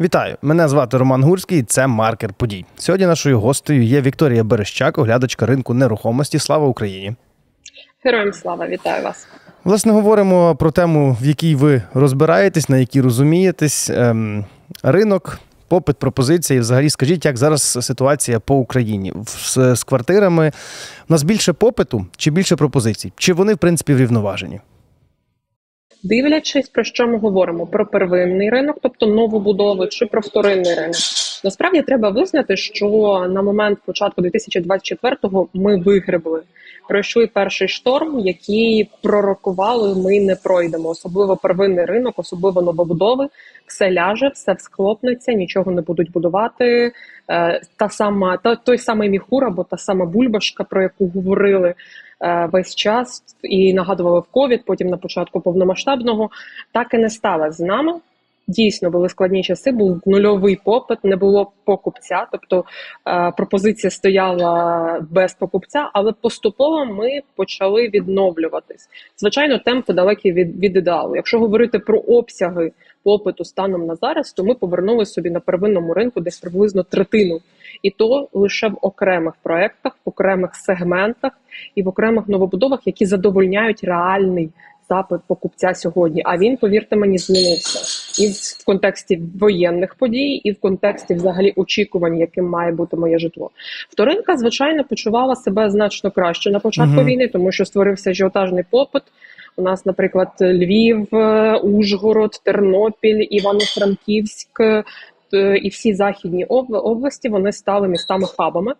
Вітаю! Мене звати Роман Гурський. Це маркер подій. Сьогодні нашою гостею є Вікторія Берещак, оглядачка ринку нерухомості. Слава Україні! Героям слава вітаю вас! Власне, говоримо про тему, в якій ви розбираєтесь, на якій розумієтесь. Ем, ринок, попит, пропозиції. Взагалі, скажіть, як зараз ситуація по Україні з, з квартирами? У нас більше попиту чи більше пропозицій? Чи вони, в принципі, врівноважені? Дивлячись, про що ми говоримо: про первинний ринок, тобто новобудови, чи про вторинний ринок. Насправді треба визнати, що на момент початку 2024-го ми вигребли. Пройшли перший шторм, який пророкували. Ми не пройдемо, особливо первинний ринок, особливо новобудови. Все ляже, все всхлопнеться, нічого не будуть будувати. Е, та сама та той самий міхур або та сама бульбашка, про яку говорили. Е, весь час і нагадували в ковід. Потім на початку повномасштабного так і не стало з нами. Дійсно були складні часи, був нульовий попит, не було покупця, тобто е, пропозиція стояла без покупця, але поступово ми почали відновлюватись. Звичайно, темпи далекі від від ідеалу. Якщо говорити про обсяги попиту станом на зараз, то ми повернули собі на первинному ринку десь приблизно третину, і то лише в окремих проектах, в окремих сегментах і в окремих новобудовах, які задовольняють реальний запит покупця сьогодні. А він, повірте мені, змінився і в контексті воєнних подій, і в контексті взагалі очікувань, яким має бути моє житло. Вторинка, звичайно, почувала себе значно краще на початку uh війни, тому що створився ажіотажний попит. У нас, наприклад, Львів, Ужгород, Тернопіль, Івано-Франківськ е, і всі західні області вони стали містами хабами.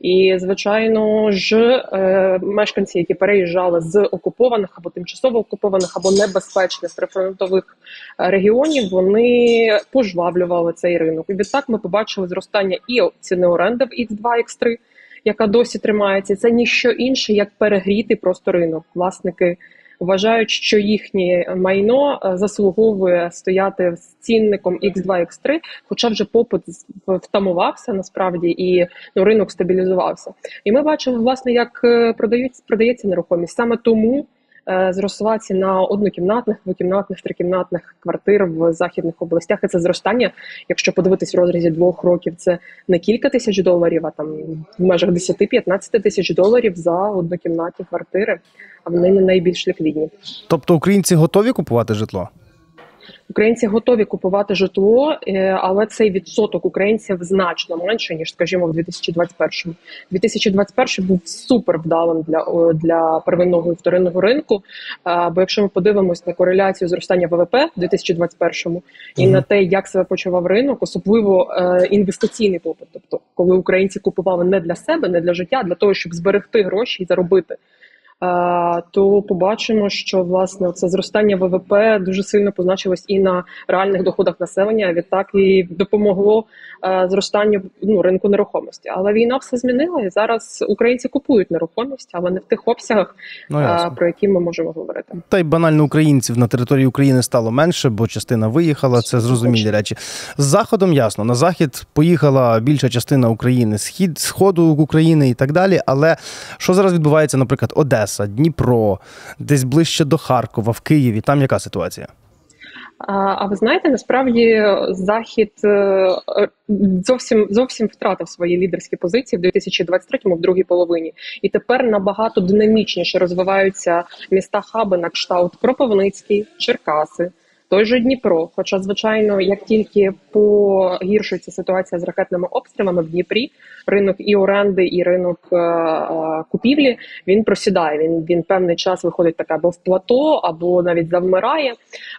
І звичайно ж, е, мешканці, які переїжджали з окупованих або тимчасово окупованих, або небезпечних прифронтових е, регіонів, вони пожвавлювали цей ринок. І відтак ми побачили зростання і ціни оренди в X2, X3, яка досі тримається. Це ніщо інше, як перегріти просто ринок. Власники вважають, що їхнє майно е, заслуговує стояти з цінником X2, X3, хоча вже попит втамувався насправді і ну, ринок стабілізувався. І ми бачимо, власне, як е, продають продається нерухомість саме тому. Е, зросла ціна однокімнатних, двокімнатних, трикімнатних квартир в західних областях. І Це зростання. Якщо подивитись в розрізі двох років, це не кілька тисяч доларів, а там в межах 10-15 тисяч доларів за однокімнатні квартири. А вони не найбільш ліквідні. Тобто українці готові купувати житло? Українці готові купувати житло, е, але цей відсоток українців значно менше ніж, скажімо, в 2021-му. 2021 був супер вдалим для для первинного і вторинного ринку. Бо якщо ми подивимось на кореляцію зростання ВВП в 2021-му і mm на те, як себе почував ринок, особливо е, інвестиційний попит, тобто коли українці купували не для себе, не для життя, а для того, щоб зберегти гроші і заробити то побачимо, що власне це зростання ВВП дуже сильно позначилось і на реальних доходах населення. а Відтак і допомогло зростанню ну ринку нерухомості. Але війна все змінила і зараз українці купують нерухомість, але не в тих обсягах, ну, про які ми можемо говорити. Та й банально українців на території України стало менше, бо частина виїхала. Це зрозумілі речі. З заходом ясно на захід поїхала більша частина України, схід сходу України і так далі. Але що зараз відбувається, наприклад, Одеса. Одеса, Дніпро, десь ближче до Харкова, в Києві. Там яка ситуація? А ви знаєте, насправді захід е, зовсім зовсім втратив свої лідерські позиції в 2023-му, в другій половині, і тепер набагато динамічніше розвиваються міста хаби на кшталт Кропивницький, Черкаси той же Дніпро. Хоча, звичайно, як тільки погіршується ситуація з ракетними обстрілами в Дніпрі, ринок і оренди, і ринок е, е, купівлі він просідає. Він він певний час виходить таке або в плато, або навіть завмирає.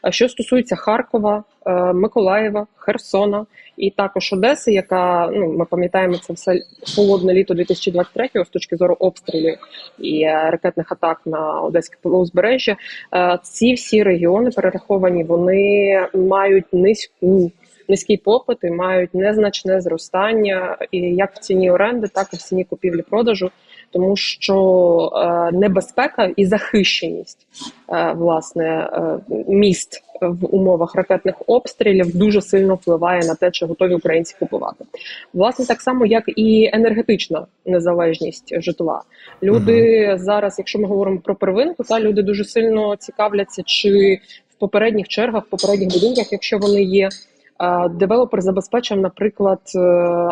Що стосується Харкова, Миколаєва, Херсона і також Одеси, яка ну ми пам'ятаємо це все холодне літо 2023-го з точки зору обстрілів і е, ракетних атак на Одеське полузбережжя. Е, ці всі регіони перераховані, вони мають низьку. Низький попит і мають незначне зростання, і як в ціні оренди, так і в ціні купівлі-продажу тому що е, небезпека і захищеність е, власне е, міст в умовах ракетних обстрілів дуже сильно впливає на те, чи готові українці купувати. Власне, так само, як і енергетична незалежність житла. Люди угу. зараз, якщо ми говоримо про первинку, та люди дуже сильно цікавляться, чи в попередніх чергах, в попередніх будинках, якщо вони є. Девелопер забезпечив, наприклад, е,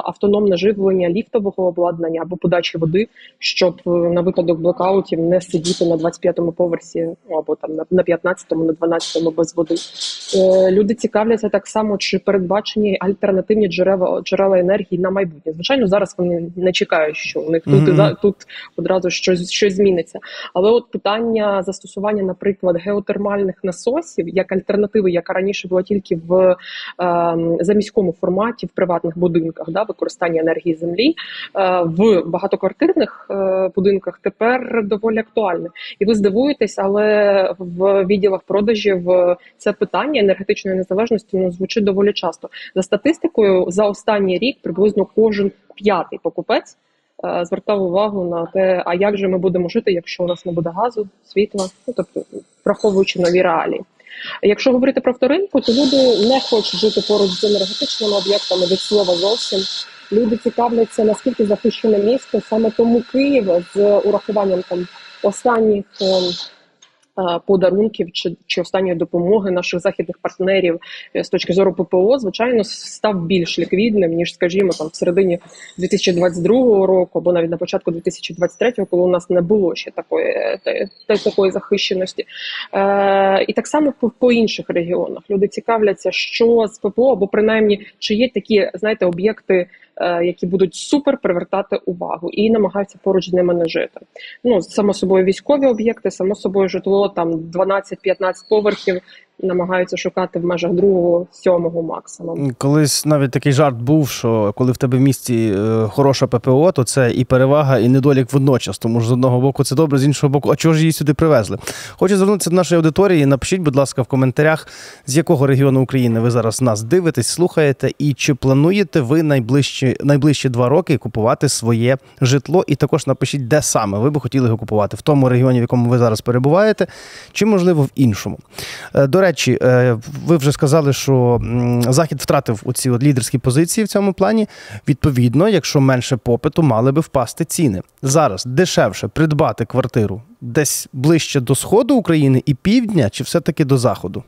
автономне живлення ліфтового обладнання або подачі води, щоб е, на випадок блокаутів не сидіти на 25-му поверсі або там на 15-му, на 12-му без води. Е, люди цікавляться так само, чи передбачені альтернативні джерела джерела енергії на майбутнє. Звичайно, зараз вони не чекають, що у них тут mm-hmm. тут одразу щось щось зміниться. Але от питання застосування, наприклад, геотермальних насосів як альтернативи, яка раніше була тільки в за міському форматі в приватних будинках, да, використання енергії землі е, в багатоквартирних е, будинках тепер доволі актуальне. І ви здивуєтесь, але в відділах продажів це питання енергетичної незалежності ну, звучить доволі часто. За статистикою, за останній рік приблизно кожен п'ятий покупець. Е, звертав увагу на те, а як же ми будемо жити, якщо у нас не буде газу, світла, ну тобто враховуючи нові реалії. Якщо говорити про вторинку, то люди не хочуть жити поруч з енергетичними об'єктами від слова зовсім. Люди цікавляться, наскільки захищене місто, саме тому Київ з урахуванням там останніх ем, подарунків чи чи останньої допомоги наших західних партнерів е, з точки зору ППО, звичайно, став більш ліквідним ніж, скажімо, там в середині 2022 року, або навіть на початку 2023, коли у нас не було ще такої е, такої захищеності. Е, І так само по, по інших регіонах люди цікавляться, що з ППО, або принаймні чи є такі, знаєте, об'єкти. Е, які будуть супер привертати увагу і намагаються поруч з ними не жити. Ну само собою військові об'єкти, само собою житло там 12-15 поверхів намагаються шукати в межах другого, сьомого максимум. Колись навіть такий жарт був, що коли в тебе в місті е, хороша ППО, то це і перевага, і недолік водночас. Тому що з одного боку це добре, з іншого боку, а чого ж її сюди привезли? Хочу звернутися до нашої аудиторії. Напишіть, будь ласка, в коментарях, з якого регіону України ви зараз нас дивитесь, слухаєте, і чи плануєте ви найближчі найближчі два роки купувати своє житло? І також напишіть, де саме ви би хотіли його купувати в тому регіоні, в якому ви зараз перебуваєте, чи можливо в іншому. Е, до речі речі, е, ви вже сказали, що захід втратив у ці от лідерські позиції в цьому плані. Відповідно, якщо менше попиту, мали би впасти ціни. Зараз дешевше придбати квартиру десь ближче до сходу України і півдня, чи все-таки до заходу?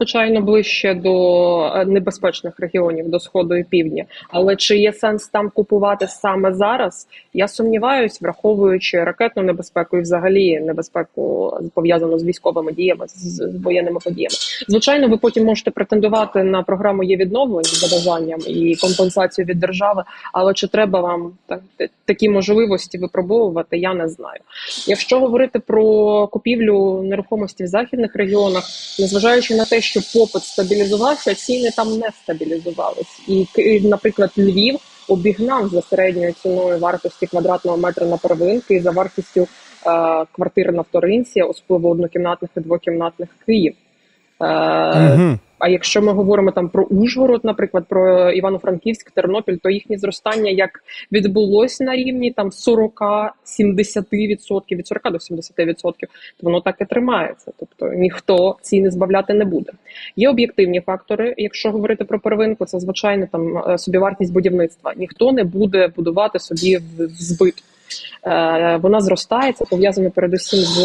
Звичайно, ближче до е, небезпечних регіонів до сходу і півдня. Але чи є сенс там купувати саме зараз? Я сумніваюсь, враховуючи ракетну небезпеку і взагалі небезпеку пов'язану з військовими діями з воєнними подіями. Звичайно, ви потім можете претендувати на програму є відновлень з бажанням і компенсацію від держави. Але чи треба вам так такі можливості випробовувати? Я не знаю. Якщо говорити про купівлю нерухомості в західних регіонах, незважаючи на те, що попит стабілізувався, ціни там не стабілізувались. І, наприклад, Львів обігнав за середньою ціною вартості квадратного метра на первинки і за вартістю е, квартир на вторинці, особливо однокімнатних і двокімнатних Київ. Е, угу. А якщо ми говоримо там про Ужгород, наприклад, про Івано-Франківськ, Тернопіль, то їхнє зростання як відбулось на рівні там 40-70%, від 40 до 70%, то воно так і тримається. Тобто ніхто ціни збавляти не буде. Є об'єктивні фактори. Якщо говорити про первинку, це звичайно там е, собівартість будівництва. Ніхто не буде будувати собі в збиток. Е, вона зростає, це пов'язано передусім з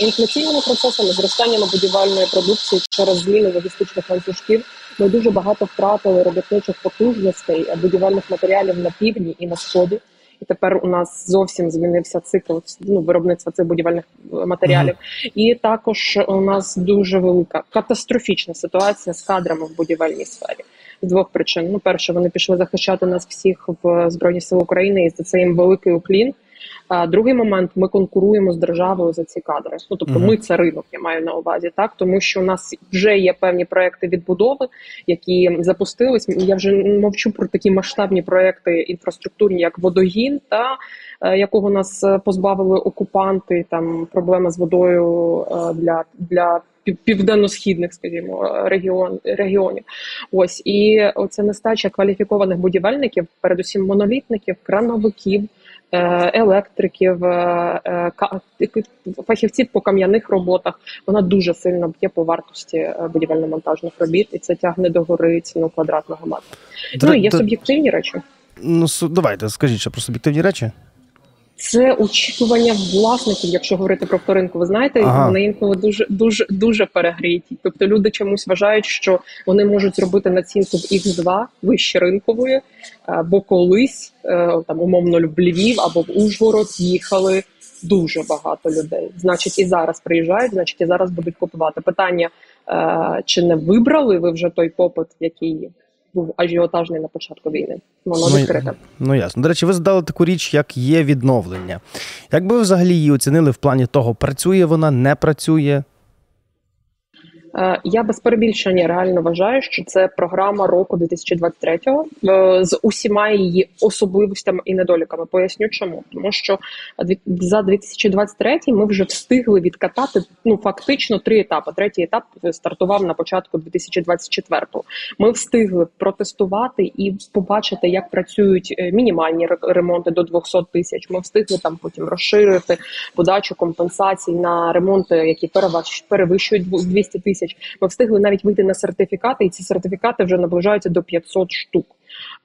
інфляційними процесами, зростаннями будівельної продукції через зміни логістичних ланцюжків. Ми дуже багато втратили робітничих потужностей будівельних матеріалів на півдні і на сході. І тепер у нас зовсім змінився цикл ну, виробництва цих будівельних матеріалів. Mm-hmm. І також у нас дуже велика катастрофічна ситуація з кадрами в будівельній сфері. З двох причин: ну, перше, вони пішли захищати нас всіх в Збройні Сили України, і за це їм великий уклін. Другий момент ми конкуруємо з державою за ці кадри. Ну тобто, ми це ринок, я маю на увазі, так тому що у нас вже є певні проекти відбудови, які запустились. Я вже мовчу про такі масштабні проекти інфраструктурні, як водогін, та е, якого нас позбавили окупанти. Там проблеми з водою е, для для. Південно-східних, скажімо, регіон регіонів, ось і оця нестача кваліфікованих будівельників, передусім монолітників, крановиків, Е, електриків, е, е, фахівців по кам'яних роботах. Вона дуже сильно б'є по вартості будівельно-монтажних робіт, і це тягне до гори ціну квадратного метра. Ну і є суб'єктивні речі. Ну давайте скажіть ще про суб'єктивні речі. Це очікування власників, якщо говорити про вторинку. Ви знаєте, Ага. вони інколи дуже дуже дуже перегріті. Тобто люди чомусь вважають, що вони можуть зробити націнку в X2 вище ринкової, е, бо колись е, там умовно в Львів або в Ужгород їхали дуже багато людей. Значить, і зараз приїжджають, значить, і зараз будуть купувати. Питання е, чи не вибрали ви вже той попит, який був ажіотажний на початку війни? Воно Ну, відкрите. Ну ясно. До речі, ви задали таку річ, як є відновлення. Як би ви взагалі її оцінили в плані того, працює вона, не працює? Е, Я без перебільшення реально вважаю, що це програма року 2023 е, з усіма її особливостями і недоліками. Поясню чому, тому що за 2023 ми вже встигли відкатати ну фактично три етапи. Третій етап стартував на початку 2024. Ми встигли протестувати і побачити, як працюють е, мінімальні ре- ремонти до 200 тисяч. Ми встигли там потім розширити подачу компенсацій на ремонти, які перевищ- перевищують 200 тисяч. Ми встигли навіть вийти на сертифікати, і ці сертифікати вже наближаються до 500 штук.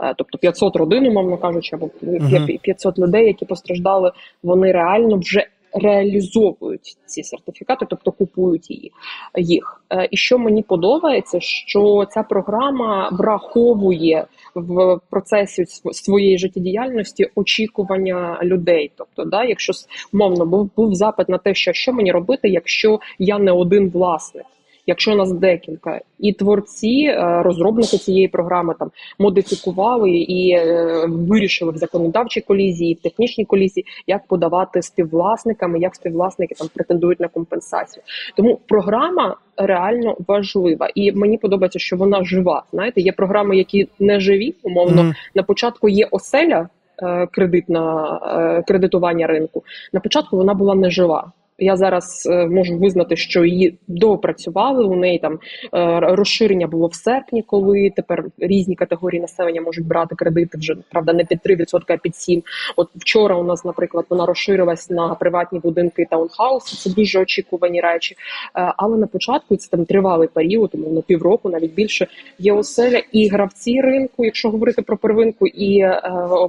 Е, Тобто 500 родин, умовно кажучи, або Мгм. 500 людей, які постраждали, вони реально вже реалізовують ці сертифікати, тобто купують її їх. Е, І що мені подобається, що ця програма враховує в процесі своєї життєдіяльності очікування людей. Тобто, да, якщо умовно був, був запит на те, що що мені робити, якщо я не один власник. Якщо нас декілька, і творці, е, розробники цієї програми там модифікували і е, вирішили в законодавчій колізії, в технічній колізії, як подавати співвласниками, як співвласники там претендують на компенсацію. Тому програма реально важлива, і мені подобається, що вона жива. Знаєте, є програми, які не живі, умовно. Мгм. На початку є оселя. е, Кредитна кредитування ринку на початку вона була нежива. Я зараз е, можу визнати, що її доопрацювали. У неї там е, розширення було в серпні, коли тепер різні категорії населення можуть брати кредити вже правда не під 3%, а під 7%. От вчора у нас, наприклад, вона розширилась на приватні будинки таунхауси. Це дуже очікувані речі. Е, Але на початку це там тривалий період, умовно півроку, навіть більше є оселя і гравці ринку, якщо говорити про первинку, і е,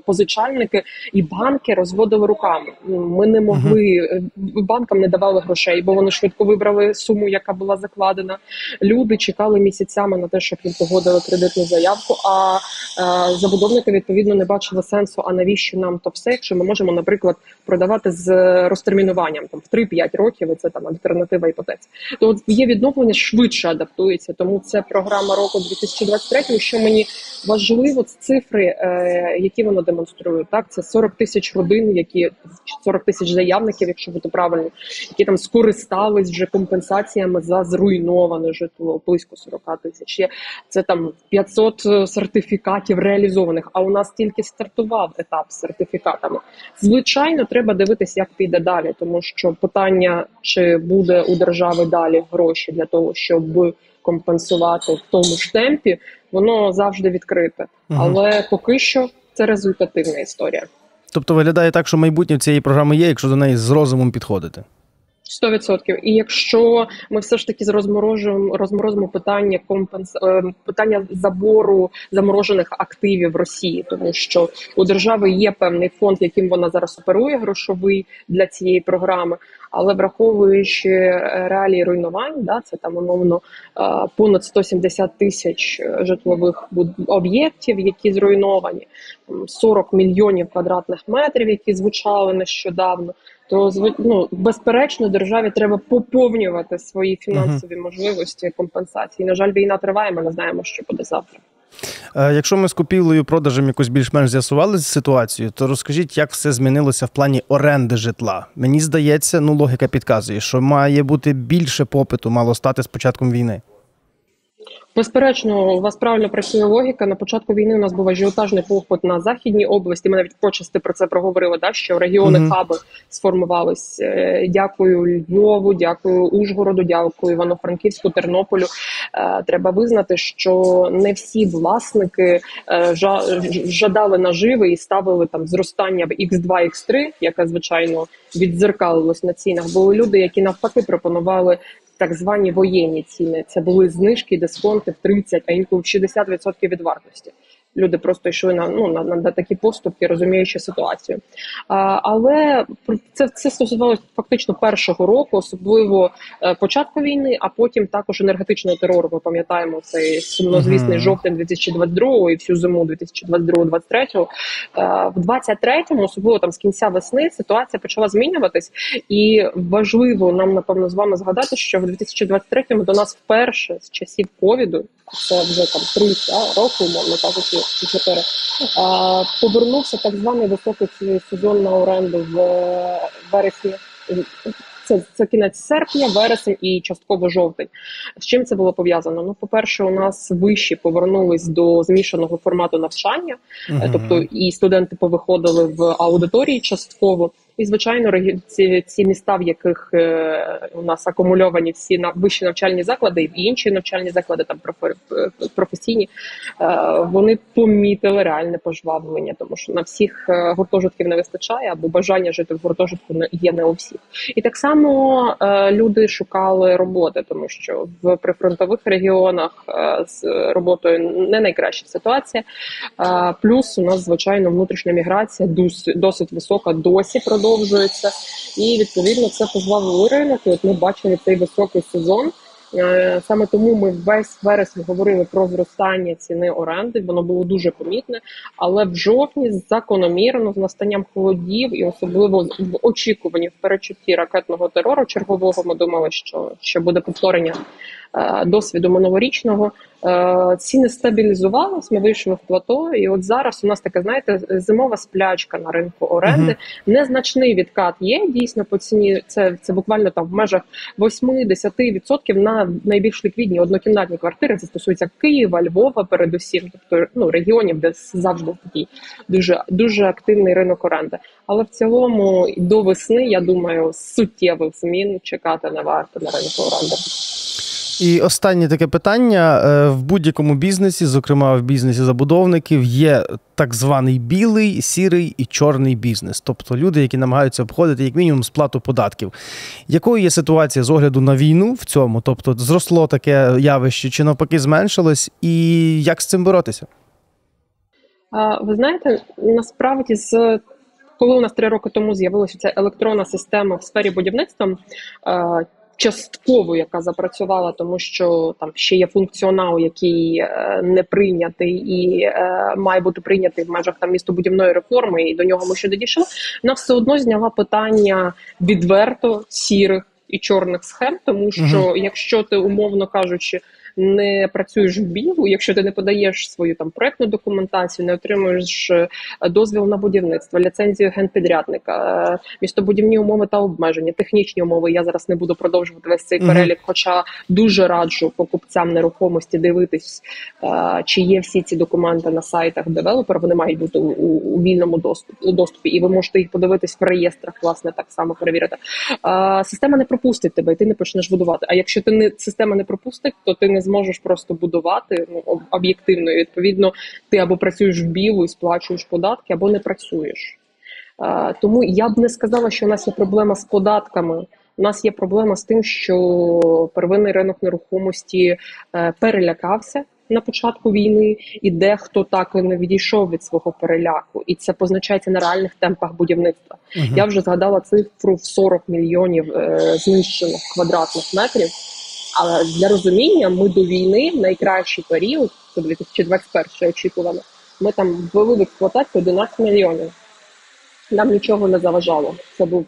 позичальники, і банки розводили руками. Ну, Ми не могли е, не давали грошей, бо вони швидко вибрали суму, яка була закладена. Люди чекали місяцями на те, щоб їм погодили кредитну заявку. А е, забудовники відповідно не бачили сенсу. А навіщо нам то все, якщо ми можемо, наприклад, продавати з розтермінуванням там в 3-5 років, і це там альтернатива іпотеці. То от є відновлення швидше адаптується. Тому це програма року 2023, Що мені важливо, це цифри, е, які воно демонструє. Так, це 40 тисяч родин, які 40 тисяч заявників, якщо бути правильно, які там скористались вже компенсаціями за зруйноване житло, близько 40 тисяч. Є це там 500 сертифікатів реалізованих. А у нас тільки стартував етап з сертифікатами. Звичайно, треба дивитися, як піде далі, тому що питання, чи буде у держави далі гроші для того, щоб компенсувати в тому ж темпі, воно завжди відкрите. Але поки що це результативна історія. Тобто виглядає так, що майбутнє в цієї програми є, якщо до неї з розумом підходити. 100%. І якщо ми все ж таки розморожуємо розморозимо питання компенс е, питання забору заморожених активів Росії, тому що у держави є певний фонд, яким вона зараз оперує грошовий для цієї програми, але враховуючи е, реалії руйнувань, да це там умовно е, понад 170 тисяч житлових об'єктів, які зруйновані, там 40 мільйонів квадратних метрів, які звучали нещодавно то ну, безперечно державі треба поповнювати свої фінансові можливості компенсації. На жаль, війна триває. Ми не знаємо, що буде завтра. Е, Якщо ми з купівлею продажем якось більш-менш з'ясували ситуацію, то розкажіть, як все змінилося в плані оренди житла. Мені здається, ну логіка підказує, що має бути більше попиту, мало стати з початком війни. Безперечно, у вас правильно працює логіка. На початку війни у нас був ажіотажний попит на західній області. Ми навіть почасти про це проговорили. Да, що регіони Мгм. хаби сформувались. Е, Дякую Львову, дякую Ужгороду, дякую Івано-Франківську, Тернополю. Е, Треба визнати, що не всі власники е, жадали наживи і ставили там зростання в X2, X3, яке звичайно віддзеркалилось на цінах. Були люди, які навпаки пропонували так звані воєнні ціни. Це були знижки, дисконти в 30, а інколи в 60% від вартості. Люди просто йшли на ну на, на такі поступки, розуміючи ситуацію. А, Але це це стосувалося фактично першого року, особливо е, початку війни, а потім також енергетичного терору. Ми пам'ятаємо цей сумнозвісний uh-huh. жовтень 2022 і всю зиму 2022-2023. Е, в 23-му, особливо там з кінця весни, ситуація почала змінюватись, і важливо нам напевно з вами згадати, що в 2023-му до нас вперше з часів ковіду це вже там три роки, умовно кажучи, чи чотири. Повернувся так званий високий сезон на оренду в вересні. Це це кінець серпня, вересень і частково жовтень. З чим це було пов'язано? Ну, по-перше, у нас вищі повернулись до змішаного формату навчання, uh-huh. тобто і студенти повиходили в аудиторії частково. І звичайно, ці, ці міста, в яких е, у нас акумульовані всі на вищі навчальні заклади і інші навчальні заклади, там професійні, е, вони помітили реальне пожвавлення, тому що на всіх е, гуртожитків не вистачає або бажання жити в гуртожитку є не у всіх. І так само люди шукали роботи, тому що в прифронтових регіонах з роботою не найкраща ситуація. Плюс у нас звичайно внутрішня міграція досить, досить висока, досі продовжує продовжується, і відповідно це позбавило ринок. І От ми бачили цей високий сезон. Е, саме тому ми весь вересень говорили про зростання ціни оренди. Воно було дуже помітне. Але в жовтні закономірно з настанням холодів і особливо в очікуванні в перечутті ракетного терору чергового ми думали, що ще буде повторення Е, досвіду минулорічного. Е, ціни стабілізувалися, ми вийшли в плато, і от зараз у нас така, знаєте, зимова сплячка на ринку оренди. Uh-huh. Незначний відкат є дійсно по ціні. Це це буквально там в межах 8-10% на найбільш ліквідні однокімнатні квартири. Це стосується Києва, Львова, передусім, тобто ну регіонів, де завжди такий дуже дуже активний ринок оренди. Але в цілому до весни я думаю, суттєвих змін чекати не варто на ринку оренди. І останнє таке питання: е, в будь-якому бізнесі, зокрема в бізнесі забудовників, є так званий білий, сірий і чорний бізнес, тобто люди, які намагаються обходити як мінімум сплату податків. Якою є ситуація з огляду на війну в цьому? Тобто зросло таке явище, чи навпаки зменшилось, і як з цим боротися? Ви знаєте, насправді з коли у нас три роки тому з'явилася ця електронна система в сфері будівництва, частково, яка запрацювала, тому що там ще є функціонал, який е, не прийнятий і е, має бути прийнятий в межах там містобудівної реформи, і до нього ми ще не дійшли, вона все одно зняла питання відверто сірих і чорних схем, тому що угу. якщо ти умовно кажучи не працюєш в бігу, якщо ти не подаєш свою там проектну документацію, не отримуєш е, дозвіл на будівництво, ліцензію генпідрядника, е, містобудівні умови та обмеження, технічні умови. Я зараз не буду продовжувати весь цей перелік. Хоча дуже раджу покупцям нерухомості дивитись, е, чи є всі ці документи на сайтах девелопера. Вони мають бути у, у вільному доступі, доступі, і ви можете їх подивитись в реєстрах, власне, так само перевірити. Система не пропустить тебе, і ти не почнеш будувати. А якщо ти не система не пропустить, то ти не зможеш просто будувати ну об'єктивно. І Відповідно, ти або працюєш в білу і сплачуєш податки, або не працюєш. Тому я б не сказала, що у нас є проблема з податками. У нас є проблема з тим, що первинний ринок нерухомості е, перелякався на початку війни, і дехто так і не відійшов від свого переляку, і це позначається на реальних темпах будівництва. Uh-huh. Я вже згадала цифру в 40 мільйонів е, знищених квадратних метрів. Але для розуміння ми до війни в найкращий період, це 2021 очікувано, ми там ввели в експлуатацію 11 мільйонів. Нам нічого не заважало. Це був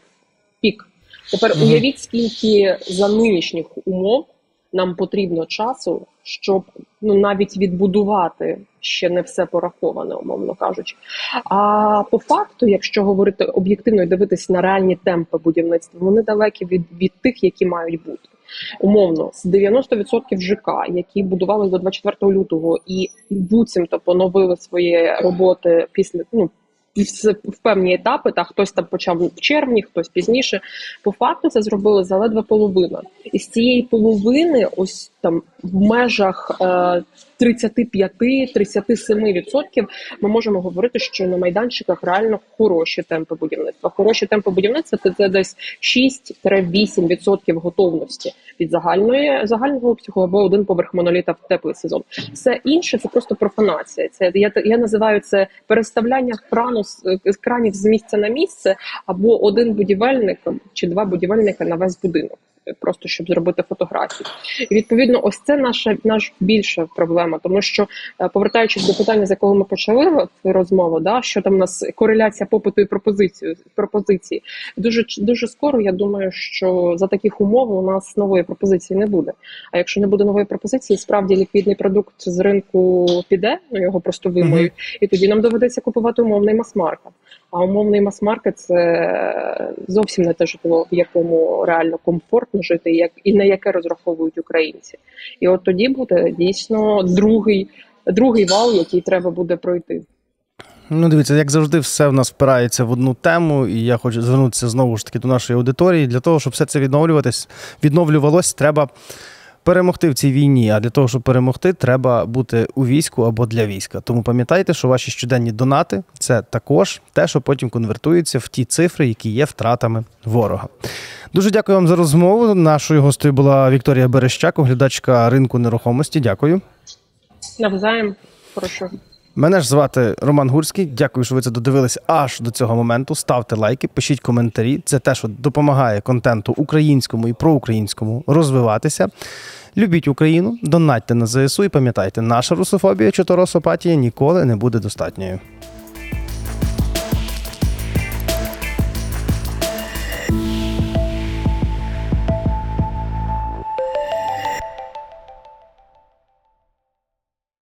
пік. Тепер mm-hmm. уявіть, скільки за нинішніх умов нам потрібно часу, щоб ну навіть відбудувати ще не все пораховане, умовно кажучи. А по факту, якщо говорити об'єктивно і дивитись на реальні темпи будівництва, вони далекі від, від тих, які мають бути умовно з 90% ЖК, які будували до 24 лютого, і буцімто поновили свої роботи після ну. В певні етапи, та хтось там почав в червні, хтось пізніше. По факту це зробили заледве половина. І з цієї половини, ось там в межах е, 35-37% ми можемо говорити, що на майданчиках реально хороші темпи будівництва. Хороші темпи будівництва це, це десь 6-8% готовності від загальної загального обсягу або один поверх моноліта в теплий сезон. Все інше це просто профанація. Це я я називаю це переставляння крану з з кранів з місця на місце, або один будівельник чи два будівельника на весь будинок просто щоб зробити фотографії. І відповідно, ось це наша наш більша проблема, тому що е, повертаючись до питання, з якого ми почали розмову, да що там у нас кореляція попиту і пропозиції пропозиції. Дуже дуже скоро. Я думаю, що за таких умов у нас нової пропозиції не буде. А якщо не буде нової пропозиції, справді ліквідний продукт з ринку піде, ну його просто вимоють, mm-hmm. і тоді нам доведеться купувати умовний мас-маркет. А умовний мас-маркет це зовсім не те житло, в якому реально комфортно жити, як і на яке розраховують українці. І от тоді буде дійсно другий, другий вал, який треба буде пройти. Ну, дивіться, як завжди, все в нас впирається в одну тему, і я хочу звернутися знову ж таки до нашої аудиторії. Для того, щоб все це відновлюватись, відновлювалось, треба перемогти в цій війні. А для того, щоб перемогти, треба бути у війську або для війська. Тому пам'ятайте, що ваші щоденні донати це також те, що потім конвертується в ті цифри, які є втратами ворога. Дуже дякую вам за розмову. Нашою гостею була Вікторія Берещак, оглядачка ринку нерухомості. Дякую. Навзаєм. Прошу. Мене ж звати Роман Гурський. Дякую, що ви це додивилися аж до цього моменту. Ставте лайки, пишіть коментарі. Це те, що допомагає контенту українському і проукраїнському розвиватися. Любіть Україну, донатьте на ЗСУ і пам'ятайте, наша русофобія чи торосопатія ніколи не буде достатньою.